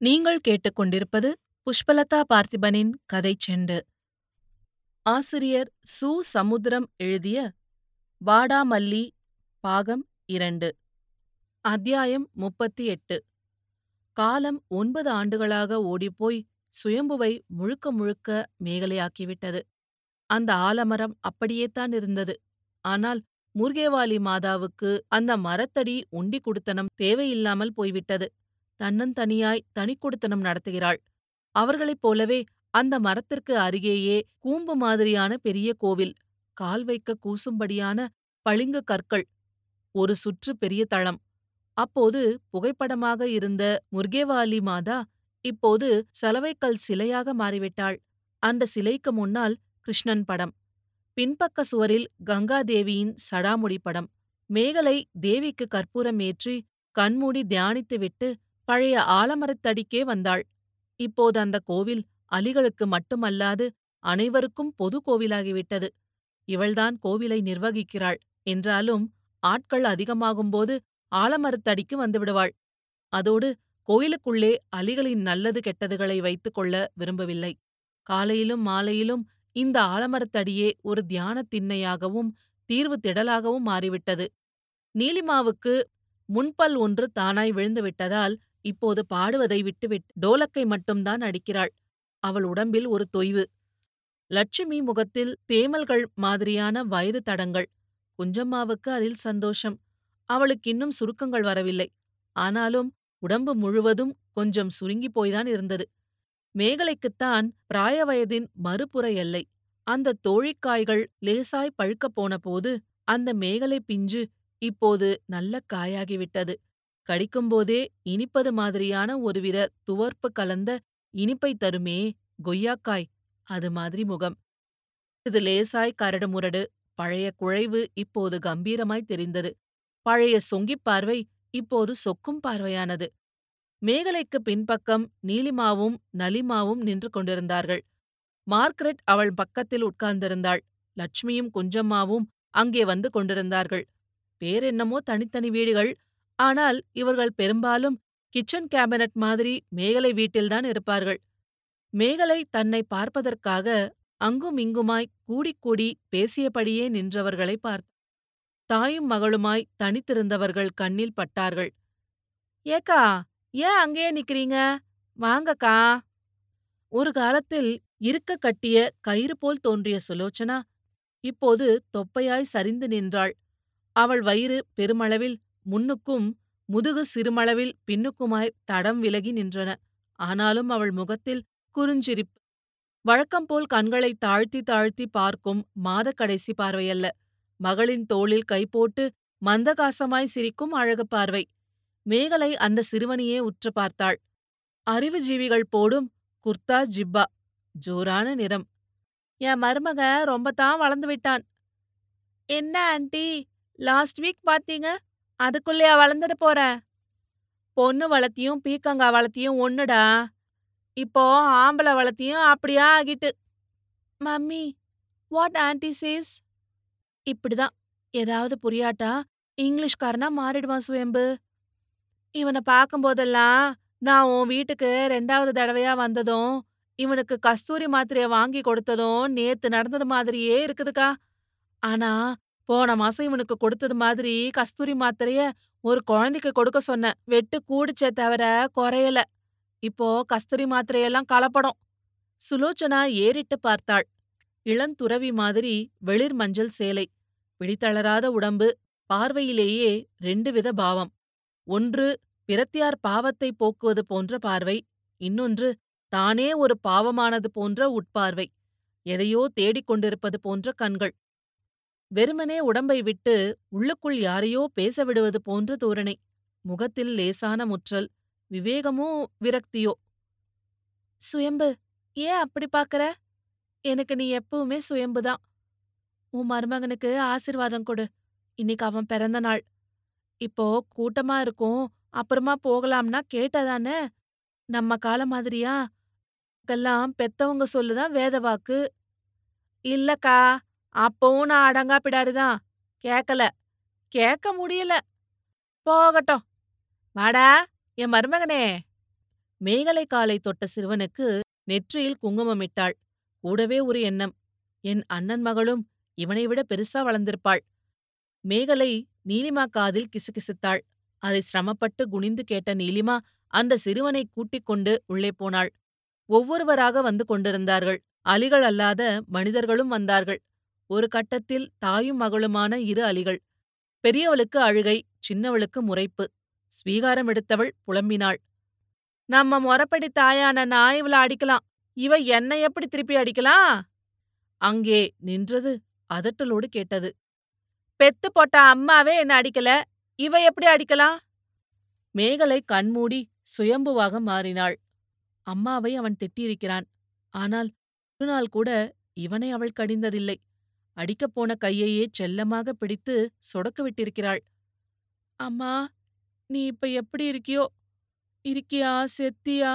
நீங்கள் கேட்டுக்கொண்டிருப்பது புஷ்பலதா பார்த்திபனின் கதைச் செண்டு. ஆசிரியர் சு. சமுத்திரம் எழுதிய வாடாமல்லி பாகம் இரண்டு அத்தியாயம் முப்பத்தி எட்டு. காலம் ஒன்பது ஆண்டுகளாக ஓடிப்போய் சுயம்புவை முழுக்க முழுக்க மேகலையாக்கிவிட்டது. அந்த ஆலமரம் அப்படியேத்தான் இருந்தது. ஆனால் முருகேவாலி மாதாவுக்கு அந்த மரத்தடி உண்டி குடுத்தனம் தேவையில்லாமல் போய்விட்டது. தன்னந்தனியாய் தனிக்குடித்தனம் நடத்துகிறாள். அவர்களைப் போலவே அந்த மரத்திற்கு அருகேயே கூம்பு மாதிரியான பெரிய கோவில் கால் வைக்க கூசும்படியான பளிங்கு கற்கள் ஒரு சுற்று பெரிய தளம். அப்போது புகைப்படமாக இருந்த முர்கேவாலி மாதா இப்போது சலவைக்கல் சிலையாக மாறிவிட்டாள். அந்த சிலைக்கு முன்னால் கிருஷ்ணன் படம் பின்பக்க சுவரில் கங்காதேவியின் சடாமுடி படம். மேகலை தேவிக்கு கற்பூரம் ஏற்றி கண்மூடி தியானித்துவிட்டு பழைய ஆலமரத்தடிக்கே வந்தாள். இப்போது அந்த கோவில் அலிகளுக்கு மட்டுமல்லாது அனைவருக்கும் பொது கோவிலாகிவிட்டது இவள்தான் கோவிலை நிர்வகிக்கிறாள். என்றாலும் ஆட்கள் அதிகமாகும்போது ஆலமரத்தடிக்கு வந்துவிடுவாள் அதோடு கோயிலுக்குள்ளே அலிகளின் நல்லது கெட்டதுகளை வைத்துக் கொள்ள விரும்பவில்லை. காலையிலும் மாலையிலும் இந்த ஆலமரத்தடியே ஒரு தியான திண்ணையாகவும் தீர்வு திடலாகவும் மாறிவிட்டது. நீலிமாவுக்கு முன்பல் ஒன்று தானாய் விழுந்து விட்டதால் இப்போது பாடுவதை விட்டுவிட்டு டோலக்கை மட்டும்தான் அடிக்கிறாள். அவள் உடம்பில் ஒரு தொய்வு. லட்சுமி முகத்தில் தேமல்கள் மாதிரியான வயிறு தடங்கள். குஞ்சம்மாவுக்கு அதில் சந்தோஷம். அவளுக்கு இன்னும் சுருக்கங்கள் வரவில்லை. ஆனாலும் உடம்பு முழுவதும் கொஞ்சம் சுருங்கி போய்தான் இருந்தது. மேகலைக்குத்தான் பிராய வயதின் மறுபுற எல்லை. அந்த தோழிக்காய்கள் லேசாய் பழுக்கப் போனபோது அந்த மேகலை பிஞ்சு இப்போது நல்ல காயாகிவிட்டது. கடிக்கும்போதே இனிப்பது மாதிரியான ஒருவித துவர்ப்பு கலந்த இனிப்பை தருமே கொய்யாக்காய். அது மாதிரி முகம். இது லேசாய் கரடு முரடு. பழைய குழைவு இப்போது கம்பீரமாய் தெரிந்தது. பழைய சொங்கிப் பார்வை இப்போது சொக்கும் பார்வையானது. மேகலைக்கு பின்பக்கம் நீலிமாவும் நலிமாவும் நின்று கொண்டிருந்தார்கள். மார்க்ரெட் அவள் பக்கத்தில் உட்கார்ந்திருந்தாள். லட்சுமியும் குஞ்சம்மாவும் அங்கே வந்து கொண்டிருந்தார்கள். பேரென்னமோ தனித்தனி வீடுகள். ஆனால் இவர்கள் பெரும்பாலும் கிச்சன் கேபினட் மாதிரி மேகலை வீட்டில்தான் இருப்பார்கள். மேகலை தன்னை பார்ப்பதற்காக அங்கும் இங்குமாய் கூடிக் கூடி பேசியபடியே நின்றவர்களை பார்த்த தாயும் மகளுமாய் தனித்திருந்தவர்கள் கண்ணில் பட்டார்கள். ஏக்கா ஏன் அங்கேயே நிக்கிறீங்க? வாங்கக்கா. ஒரு காலத்தில் இருக்க கட்டிய கயிறு போல் தோன்றிய சுலோச்சனா இப்போது தொப்பையாய் சரிந்து நின்றாள். அவள் வயிறு பெருமளவில் முன்னுக்கும் முதுகு சிறுமளவில் பின்னுக்குமாய் தடம் விலகி நின்றன. ஆனாலும் அவள் முகத்தில் குறுஞ்சிரிப்பு. வழக்கம்போல் கண்களை தாழ்த்தி தாழ்த்தி பார்க்கும் மாதக் கடைசி பார்வையல்ல. மகளின் தோளில் கை போட்டு மந்தகாசமாய் சிரிக்கும் அழகு பார்வை. மேகலை அந்த சிறுவனையே உற்று பார்த்தாள். அறிவுஜீவிகள் போடும் குர்தா ஜிப்பா. ஜோரான நிறம். என் மருமக தான் வளர்ந்து விட்டான். என்ன ஆண்டி? லாஸ்ட் வீக் பாத்தீங்க அதுக்குள்ளேயா வளர்ந்துட போற? பொண்ணு வளர்த்தியும் பீக்கங்கா வளர்த்தியும் ஒண்ணுடா? இப்போ ஆம்பளை வளர்த்தியும் அப்படியா ஆகிட்டு. மம்மி வாட் ஆன்டி சேஸ் இப்படிதான். ஏதாவது புரியாட்டா? இங்கிலீஷ்காரனா மாறிடுவான் சுயம்பு. இவனை பார்க்கும்போதெல்லாம் நான் உன் வீட்டுக்கு ரெண்டாவது தடவையா வந்ததும் இவனுக்கு கஸ்தூரி மாத்திரைய வாங்கி கொடுத்ததும் நேத்து நடந்தது மாதிரியே இருக்குதுக்கா. ஆனா போன மாசம் இவனுக்கு கொடுத்தது மாதிரி கஸ்தூரி மாத்திரைய ஒரு குழந்தைக்கு கொடுக்க சொன்னேன். வெட்டு கூடுச்சே தவிர குறையல. இப்போ கஸ்தூரி மாத்திரையெல்லாம் கலப்படம். சுலோச்சனா ஏறிட்டு பார்த்தாள். இளந்துறவி மாதிரி வெளிர் மஞ்சள் சேலை பிடித்தளராத உடம்பு பார்வையிலேயே ரெண்டு வித பாவம். ஒன்று பிரத்தியார் பாவத்தை போக்குவது போன்ற பார்வை. இன்னொன்று தானே ஒரு பாவமானது போன்ற உட்பார்வை. எதையோ தேடிக் கொண்டிருப்பது போன்ற கண்கள். வெறுமனே உடம்பை விட்டு உள்ளுக்குள் யாரையோ பேச விடுவது போன்ற தோரணை. முகத்தில் லேசான முற்றல். விவேகமோ விரக்தியோ. சுயம்பு ஏன் அப்படி பாக்குற எனக்கு நீ எப்பவுமே சுயம்புதான் உன் மருமகனுக்கு ஆசிர்வாதம் கொடு. இன்னைக்கு அவன் பிறந்த நாள். இப்போ கூட்டமா இருக்கும். அப்புறமா போகலாம்னா கேட்டதானே? நம்ம காலம் மாதிரியா? கெல்லாம் பெத்தவங்க சொல்லுதான் வேத வாக்கு இல்லக்கா அப்பவும் நான் அடங்கா பிடாரிதான் கேக்கல. கேக்க முடியல. போகட்டும். வாடா என் மருமகனே. மேகலை காலை தொட்ட சிறுவனுக்கு நெற்றியில் குங்குமமிட்டாள் கூடவே ஒரு எண்ணம். என் அண்ணன் மகளும் இவனை விட பெருசா வளர்ந்திருப்பாள். மேகலை நீலிமா காதில் கிசுகிசுத்தாள். அதை சிரமப்பட்டு குனிந்து கேட்ட நீலிமா அந்த சிறுவனை கூட்டிக் கொண்டு உள்ளே போனாள். ஒவ்வொருவராக வந்து கொண்டிருந்தார்கள். அலிகள் அல்லாத மனிதர்களும் வந்தார்கள். ஒரு கட்டத்தில் தாயும் மகளுமான இரு அலிகள். பெரியவளுக்கு அழுகை சின்னவளுக்கு முறைப்பு. ஸ்வீகாரம் எடுத்தவள் புலம்பினாள். நம்ம முறப்படி தாயான நான் இவள அடிக்கலாம். இவ என்னை எப்படி திருப்பி அடிக்கலாம் அங்கே நின்றது அதட்டலோடு கேட்டது. பெத்து போட்ட அம்மாவே என்ன அடிக்கல. இவ எப்படி அடிக்கலாம் மேகலை கண்மூடி சுயம்புவாக மாறினாள். அம்மாவை அவன் திட்டியிருக்கிறான். ஆனால் ஒரு நாள் கூட இவனை அவள் கடிந்ததில்லை. அடிக்கப் போன கையையே செல்லமாக பிடித்து சொடக்கு விட்டிருக்கிறாள். அம்மா நீ இப்ப எப்படி இருக்கியோ? இருக்கியா? செத்தியா?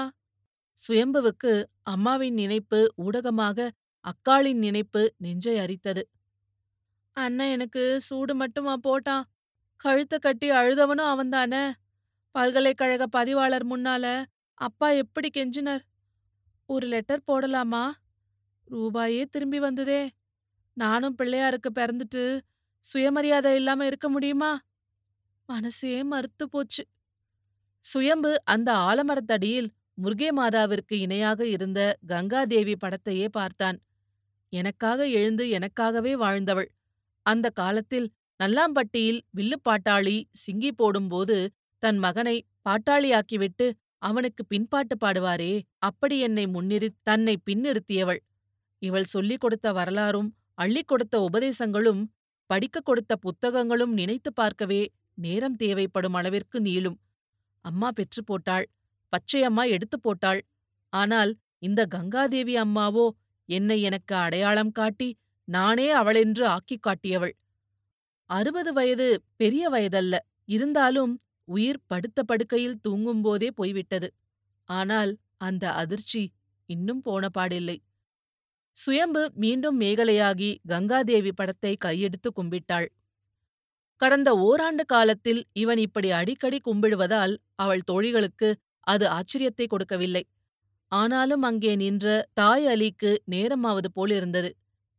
சுயம்புவுக்கு அம்மாவின் நினைப்பு ஊடகமாக அக்காளின் நினைப்பு நெஞ்சை அரித்தது. அண்ணன் எனக்கு சூடு மட்டுமா போட்டான் கழுத்த கட்டி அழுதவனும் அவன்தானே பல்கலைக்கழக பதிவாளர் முன்னால அப்பா எப்படி கெஞ்சினர்? ஒரு லெட்டர் போடலாமா? ரூபாயே திரும்பி வந்ததே. நானும் பிள்ளையாருக்கு பிறந்துட்டு சுயமரியாதை இல்லாம இருக்க முடியுமா? மனசே மறுத்து போச்சு. சுயம்பு அந்த ஆலமரத்தடியில் முருகே மாதாவிற்கு இணையாக இருந்த கங்காதேவி படத்தையே பார்த்தான். எனக்காக எழுந்து எனக்காகவே வாழ்ந்தவள். அந்த காலத்தில் நல்லாம்பட்டியில் வில்லுப்பாட்டாளி சிங்கி போடும்போது தன் மகனை பாட்டாளியாக்கிவிட்டு அவனுக்கு பின்பாட்டு பாடுவாரே அப்படி என்னை முன்னிறு தன்னை பின்னிறுத்தியவள். இவள் சொல்லிக் கொடுத்த வரலாறும் அள்ளிக் கொடுத்த உபதேசங்களும் படிக்கக் கொடுத்த புத்தகங்களும் நினைத்துப் பார்க்கவே நேரம் தேவைப்படும் அளவிற்கு நீளும். அம்மா பெற்று போட்டாள் பச்சையம்மா எடுத்துப் போட்டாள். ஆனால் இந்த கங்காதேவி அம்மாவோ என்னை எனக்கு அடையாளம் காட்டி நானே அவளென்று ஆக்கிக் காட்டியவள். அறுபது வயது பெரிய வயதல்ல இருந்தாலும் உயிர் படுத்த படுக்கையில் தூங்கும்போதே போய்விட்டது. ஆனால் அந்த அதிர்ச்சி இன்னும் போன பாடில்லை சுயம்பு மீண்டும் மேகலையாகி கங்காதேவி படத்தை கையெடுத்து கும்பிட்டாள். கடந்த ஓராண்டு காலத்தில் இவன் இப்படி அடிக்கடி கும்பிடுவதால் அவள் தோழிகளுக்கு அது ஆச்சரியத்தை கொடுக்கவில்லை. ஆனாலும் அங்கே நின்ற தாய் அலிக்கு நேரமாவது போலிருந்தது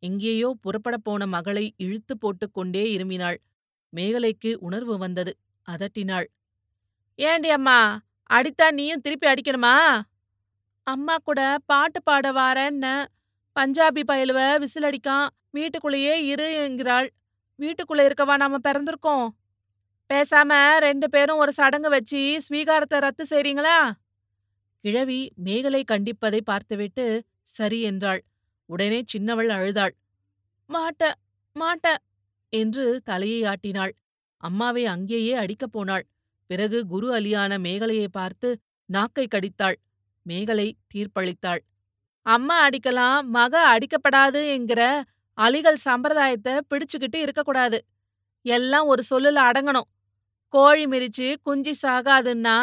எங்கேயோ புறப்படப் போன மகளை இழுத்து போட்டுக் கொண்டே இருமினாள். மேகலைக்கு உணர்வு வந்தது. அதட்டினாள். ஏண்டி அம்மா அடித்தா நீயும் திருப்பி அடிக்கணுமா? அம்மா கூட பாட்டு பாட வாரேன்ன பஞ்சாபி பயலுவ விசில் அடிக்கான். வீட்டுக்குள்ளேயே இரு என்கிறாள். வீட்டுக்குள்ள இருக்கவா நாம பிறந்திருக்கோம். பேசாம ரெண்டு பேரும் ஒரு சடங்கு வச்சு ஸ்வீகாரத்தை ரத்து செய்றீங்களா? கிழவி மேகலை கண்டிப்பதை பார்த்துவிட்டு சரி என்றாள். உடனே சின்னவள் அழுதாள். மாட்ட மாட்ட என்று தலையை ஆட்டினாள். அம்மாவை அங்கேயே அடிக்கப் போனாள். பிறகு குரு அலியான மேகலையை பார்த்து நாக்கை கடித்தாள். மேகலை தீர்ப்பளித்தாள். அம்மா அடிக்கலாம் மக அடிக்கப்படாது என்கிற அலிகள் சம்பிரதாயத்தை பிடிச்சுக்கிட்டு இருக்கக்கூடாது. எல்லாம் ஒரு சொல்லுல அடங்கணும். கோழி மிதிச்சு குஞ்சு சாகாதுன்னா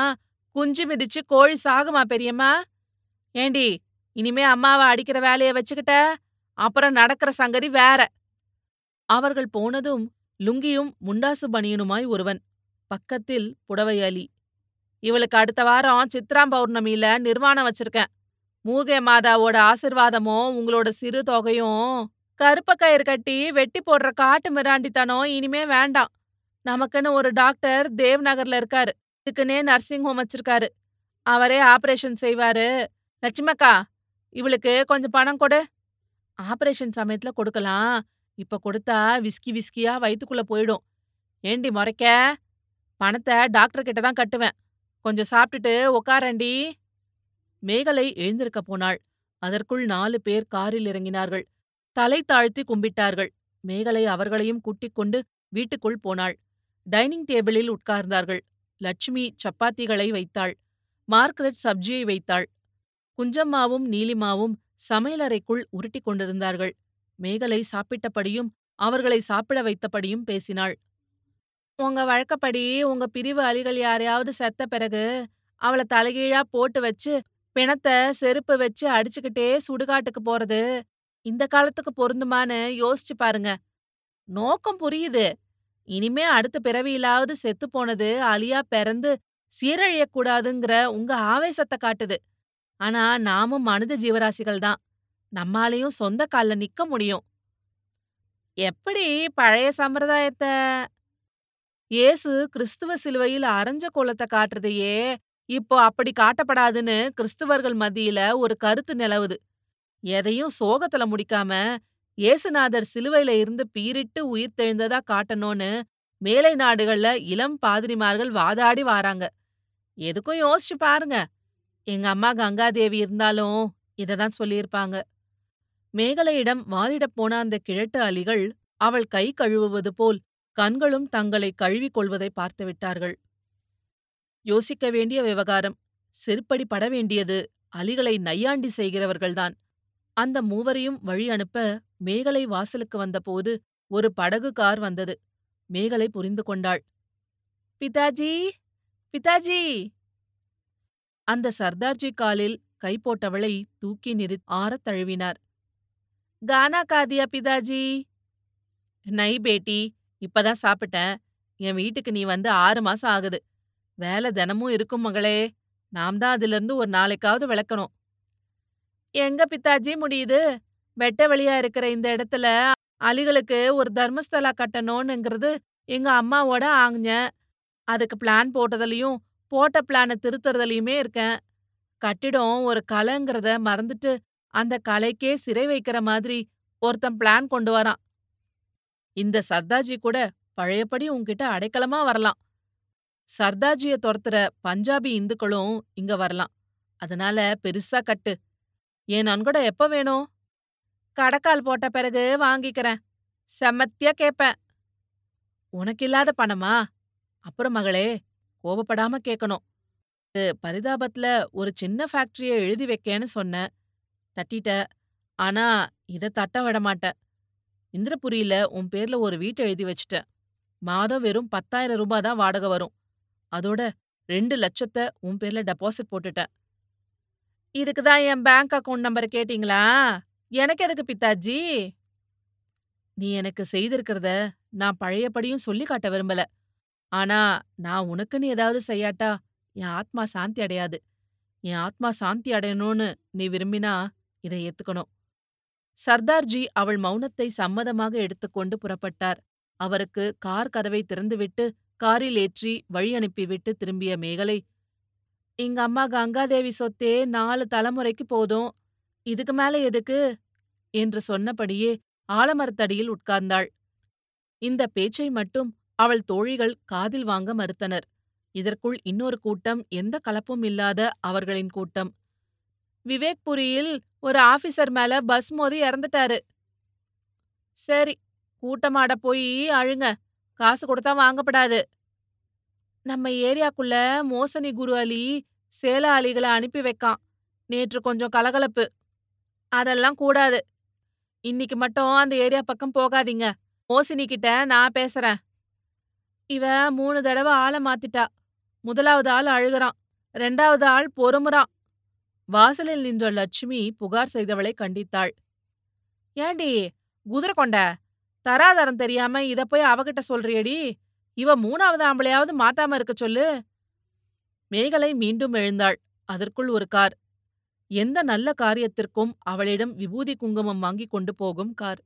குஞ்சு மிதிச்சு கோழி சாகுமா பெரியம்மா? ஏண்டி இனிமே அம்மாவை அடிக்கிற வேலைய வச்சுக்கிட்ட? அப்புறம் நடக்கிற சங்கதி வேற. அவர்கள் போனதும் லுங்கியும் முண்டாசு பனியனுமாய் ஒருவன் பக்கத்தில் புடவை அலி இவளுக்கு அடுத்த வாரம் சித்ராம் பௌர்ணமியில நிர்வாணம் வச்சிருக்கேன். மூகே மாதாவோட ஆசிர்வாதமும் உங்களோட சிறு தொகையும் கருப்ப கயிறு கட்டி வெட்டி போடுற காட்டு மிராண்டித்தனம் இனிமே வேண்டாம். நமக்குன்னு ஒரு டாக்டர் தேவ் நகர்ல இருக்காரு. இதுக்குன்னே நர்சிங் ஹோம் வச்சிருக்காரு. அவரே ஆபரேஷன் செய்வாரு. லட்சுமக்கா இவளுக்கு கொஞ்சம் பணம் கொடு. ஆபரேஷன் சமயத்துல கொடுக்கலாம். இப்ப கொடுத்தா விஸ்கி விஸ்கியா வயிற்றுக்குள்ள போயிடும். ஏண்டி முறைக்க? பணத்தை டாக்டர் கிட்ட தான் கட்டுவேன். கொஞ்சம் சாப்பிட்டுட்டு உக்காரண்டி. மேகலை எழுந்திருக்க போனாள். அதற்குள் நாலு பேர் காரில் இறங்கினார்கள். தலை தாழ்த்தி கும்பிட்டார்கள். மேகலை அவர்களையும் கூட்டிக் கொண்டு வீட்டுக்குள் போனாள். டைனிங் டேபிளில் உட்கார்ந்தார்கள். லட்சுமி சப்பாத்திகளை வைத்தாள். மார்க்ரெட் சப்ஜியை வைத்தாள். குஞ்சம்மாவும் நீலிமாவும் சமையலறைக்குள் உருட்டிக் கொண்டிருந்தார்கள். மேகலை சாப்பிட்டபடியும் அவர்களை சாப்பிட வைத்தபடியும் பேசினாள். உங்க வழக்கப்படி உங்க பிரிவு அலிகள் யாரையாவது செத்த பிறகு அவள தலைகீழா போட்டு வச்சு பிணத்த செருப்பு வச்சு அடிச்சுக்கிட்டே சுடுகாட்டுக்கு போறது இந்த காலத்துக்கு பொருந்துமான்னு யோசிச்சு பாருங்க நோக்கம் புரியுது இனிமே அடுத்த பிறவியிலாவது செத்து போனது அழியா பிறந்து சீரழியக்கூடாதுங்கிற உங்க ஆவேசத்த காட்டுது. ஆனா நாமும் மனித ஜீவராசிகள் தான். நம்மாலயும் சொந்த கால்ல நிக்க முடியும். எப்படி பழைய சம்பிரதாயத்த இயேசு கிறிஸ்துவ சிலுவையில் அரைஞ்ச கோலத்த காட்டுறதையே இப்போ அப்படி காட்டப்படாதுன்னு கிறிஸ்துவர்கள் மத்தியில ஒரு கருத்து நிலவுது. எதையும் சோகத்துல முடிக்காம இயேசுநாதர் சிலுவையில இருந்து பீறிட்டு உயிர்த்தெழுந்ததா காட்டணும்னு மேலை நாடுகள்ல இளம் பாதிரிமார்கள் வாதாடி வாராங்க. எதுக்கும் யோசிச்சு பாருங்க. எங்க அம்மா கங்காதேவி இருந்தாலும் இததான் சொல்லியிருப்பாங்க. மேகலையிடம் வாதிடப் போன அந்த கிழட்டு அலிகள் அவள் கை கழுவுவது போல் கண்களும் தங்களை கழுவிக் கொள்வதை பார்த்துவிட்டார்கள். யோசிக்க வேண்டிய விவகாரம். செருப்படி பட வேண்டியது அலிகளை நையாண்டி செய்கிறவர்கள்தான். அந்த மூவரையும் வழி அனுப்ப மேகலை வாசலுக்கு வந்தபோது ஒரு படகு கார் வந்தது. மேகலை புரிந்து கொண்டாள். பிதாஜி பிதாஜி அந்த சர்தார்ஜி காலில் கை போட்டவளை தூக்கி நிறு ஆறத் தழுவினார். கானா காதியா பிதாஜி நை பேட்டி இப்பதான் சாப்பிட்டேன். என் வீட்டுக்கு நீ வந்து ஆறு மாசம் ஆகுது. வேலை தினமும் இருக்கும் மகளே. நாம் தான் அதிலிருந்து ஒரு நாளைக்காவது விளக்கணும். எங்க பித்தாஜி முடியுது? வெட்ட வெளியா இருக்கிற இந்த இடத்துல அலிகளுக்கு ஒரு தர்மஸ்தலா கட்டணும்னுங்கிறது எங்க அம்மாவோட ஆஞ்ஞ. அதுக்கு பிளான் போட்டதுலயும் போட்ட பிளான திருத்துறதுலயுமே இருக்கேன். கட்டிடம் ஒரு கலைங்கிறத மறந்துட்டு அந்த கலைக்கே சிறை வைக்கிற மாதிரி ஒருத்தன் பிளான் கொண்டு வரான். இந்த சர்தாஜி கூட பழையபடி உன்கிட்ட அடைக்கலமா வரலாம். சர்தார்ஜிய துரத்துற பஞ்சாபி இந்துக்களும் இங்க வரலாம். அதனால பெருசா கட்டு. என் நன்கொடை எப்ப வேணும்? கடக்கால் போட்ட பிறகு வாங்கிக்கிறேன். செம்மத்தியா கேப்பேன். உனக்கு இல்லாத பணமா? அப்புறம் மகளே கோபப்படாம கேக்கணும். பரிதாபத்துல ஒரு சின்ன ஃபேக்டரிய எழுதி வைக்கேன்னு சொன்னேன். தட்டிட்ட. ஆனா இத தட்ட விடமாட்டேன். இந்திரபுரியில உன் பேர்ல ஒரு வீட்ட எழுதி வச்சுட்டேன். மாதம் வெறும் பத்தாயிரம் ரூபாய் தான் வாடகை வரும். அதோட ரெண்டு லட்சத்த உன் பேர்ல டெபாசிட் போட்டுட்டேன். இதுக்கு தான் என் பேங்க் அக்கவுண்ட் நம்பர் கேட்டீங்களா? எனக்கு எதுக்கு பித்தாஜி? நீ எனக்கு செய்திருக்கிறத நான் பழையபடியும் சொல்லி காட்ட விரும்பல. ஆனா நான் உனக்குன்னு ஏதாவது செய்யாட்டா என் ஆத்மா சாந்தி அடையாது. என் ஆத்மா சாந்தி அடையணும்னு நீ விரும்பினா இதை ஏத்துக்கணும். சர்தார்ஜி அவள் மௌனத்தை சம்மதமாக எடுத்துக்கொண்டு புறப்பட்டார். அவருக்கு கார் கதவை திறந்துவிட்டு காரில் ஏற்றி வழி அனுப்பிவிட்டு திரும்பிய மேகலை எங்க அம்மா கங்காதேவி சொத்தே நாலு தலைமுறைக்கு போதும். இதுக்கு மேல எதுக்கு? என்று சொன்னபடியே ஆலமரத்தடியில் உட்கார்ந்தாள். இந்த பேச்சை மட்டும் அவள் தோழிகள் காதில் வாங்க மறுத்தனர். இதற்குள் இன்னொரு கூட்டம் எந்த கலப்பும் இல்லாத அவர்களின் கூட்டம். விவேக்புரியில் ஒரு ஆபீசர் மேல பஸ் மோதி இறந்துட்டாரு. சரி கூட்டமாட போய் அழுங்க. காசு கொடுத்தா வாங்கப்படாது. நம்ம ஏரியாக்குள்ள மோசனி குரு அலி சேல அலிகள அனுப்பி வைக்கான். நேற்று கொஞ்சம் கலகலப்பு. அதெல்லாம் கூடாது. இன்னிக்கு மட்டும் அந்த ஏரியா பக்கம் போகாதீங்க. மோசினி கிட்ட நான் பேசுறேன். இவ மூணு தடவ ஆள மாத்திட்டா. முதலாவது ஆள் அழுகுறான். ரெண்டாவது ஆள் பொறுமுறான். வாசலில் நின்ற லட்சுமி புகார் செய்தவளை கண்டித்தாள். ஏண்டி குதிரை கொண்ட தராதரம் தெரியாம இத போய் அவகிட்ட சொல்றியடி? இவ மூணாவது ஆம்பளையாவது மாட்டாம இருக்க சொல்லு. மேகலை மீண்டும் எழுந்தாள். அதற்குள் ஒரு கார். எந்த நல்ல காரியத்திற்கும் அவளிடம் விபூதி குங்குமம் வாங்கி கொண்டு போகும் கார்.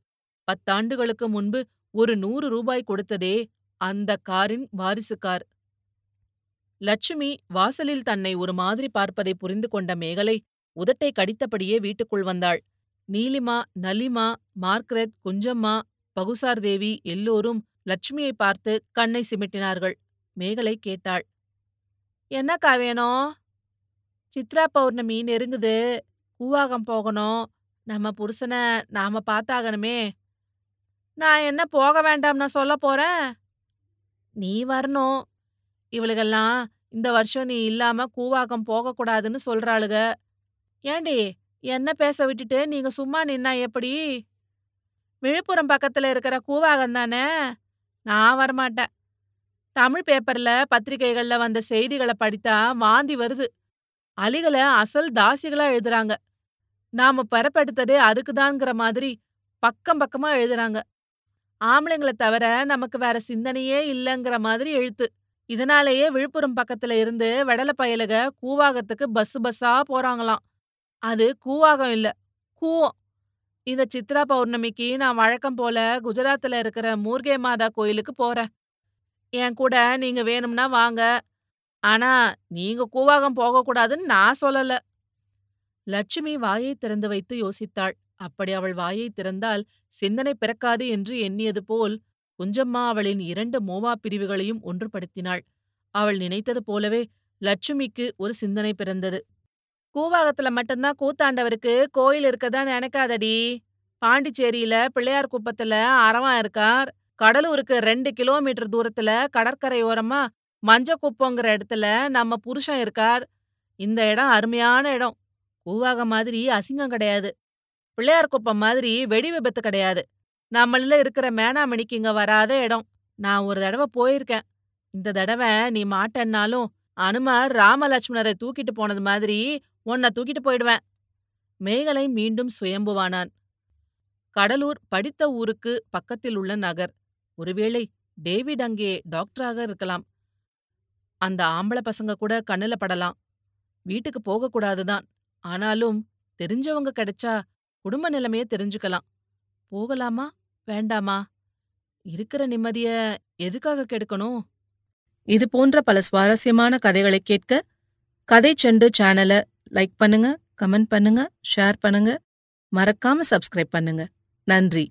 பத்தாண்டுகளுக்கு முன்பு ஒரு நூறு ரூபாய் கொடுத்ததே அந்த காரின் வாரிசு கார். லட்சுமி வாசலில் தன்னை ஒரு மாதிரி பார்ப்பதை புரிந்து கொண்ட மேகலை உதட்டை கடித்தபடியே வீட்டுக்குள் வந்தாள். நீலிமா நலிமா மார்க்ரெட் குஞ்சம்மா பகுசார் தேவி எல்லோரும் லட்சுமியை பார்த்து கண்ணை சிமிட்டினார்கள். மேகலை கேட்டாள். என்னக்கா வேணும் சித்ரா பௌர்ணமி நெருங்குது. கூவாகம் போகணும். நம்ம புருஷனை நாம பார்த்தாகணுமே. நான் என்ன போக வேண்டாம்னா சொல்ல போறேன்? நீ வரணும். இவளுகெல்லாம் இந்த வருஷம் நீ இல்லாம கூவாகம் போகக்கூடாதுன்னு சொல்றாளுக. ஏண்டி என்ன பேச விட்டுட்டு நீங்க சும்மா நின்னா எப்படி? விழுப்புரம் பக்கத்துல இருக்கிற கூவாகம் தானே? நான் வரமாட்டேன். தமிழ் பேப்பர்ல பத்திரிகைகள்ல வந்த செய்திகளை படித்தா வாந்தி வருது. அலிகளை அசல் தாசிகளா எழுதுறாங்க. நாம பெறப்படுத்ததே அதுக்குதான்ங்கிற மாதிரி பக்கம் பக்கமா எழுதுறாங்க. ஆம்பளைங்களை தவிர நமக்கு வேற சிந்தனையே இல்லைங்கிற மாதிரி எழுத்து. இதனாலேயே விழுப்புரம் பக்கத்துல இருந்து வெடல கூவாகத்துக்கு பஸ் பஸ்ஸா போறாங்களாம். அது கூவாகம் இல்ல கூவம். இந்த சித்ரா பௌர்ணமிக்கு நான் வழக்கம் போல குஜராத்தில் இருக்கிற மூர்கே மாதா கோயிலுக்கு போறேன். என் கூட நீங்க வேணும்னா வாங்க. ஆனா நீங்க கூவாகம் போகக்கூடாதுன்னு நான் சொல்லல. லட்சுமி வாயை திறந்து வைத்து யோசித்தாள். அப்படி அவள் வாயை திறந்தால் சிந்தனை பிறக்காது என்று எண்ணியது போல் குஞ்சம்மா அவளின் இரண்டு மோவா பிரிவுகளையும் ஒன்றுபடுத்தினாள். அவள் நினைத்தது போலவே லட்சுமிக்கு ஒரு சிந்தனை பிறந்தது. கூவாகத்துல மட்டும்தான் கூத்தாண்டவருக்கு கோயில் இருக்கதா நினைக்காதடி. பாண்டிச்சேரியில பிள்ளையார் குப்பத்துல அறவா இருக்கார். கடலூருக்கு ரெண்டு கிலோமீட்டர் தூரத்துல கடற்கரையோரமா மஞ்சக்குப்பங்கிற இடத்துல நம்ம புருஷன் இருக்கார். இந்த இடம் அருமையான இடம். கூவாக மாதிரி அசிங்கம் கிடையாது. பிள்ளையார் குப்பம் மாதிரி வெடி விபத்து கிடையாது. நம்மள இருக்கிற மேனாமணிக்கு இங்க வராத இடம். நான் ஒரு தடவை போயிருக்கேன். இந்த தடவை நீ மாட்டேன்னாலும் அனுமார் ராமலட்சுமணரை தூக்கிட்டு போனது மாதிரி உன்னை தூக்கிட்டு போயிடுவேன். மேகலை மீண்டும் சுயம்புவானான். கடலூர் படித்த ஊருக்கு பக்கத்தில் உள்ள நகர். ஒருவேளை டேவிட் அங்கே டாக்டராக இருக்கலாம். அந்த ஆம்பளை பசங்க கூட கண்ணுல படலாம். வீட்டுக்கு போகக்கூடாதுதான் ஆனாலும் தெரிஞ்சவங்க கிடைச்சா குடும்ப நிலைமைய தெரிஞ்சுக்கலாம். போகலாமா? வேண்டாமா? இருக்கிற நிம்மதிய எதுக்காக கெடுக்கணும்? இது போன்ற பல சுவாரஸ்யமான கதைகளை கேட்க கதை செண்டு சேனலை லைக் பண்ணுங்க கமெண்ட் பண்ணுங்க ஷேர் பண்ணுங்க. மறக்காம சப்ஸ்கிரைப் பண்ணுங்க. நன்றி.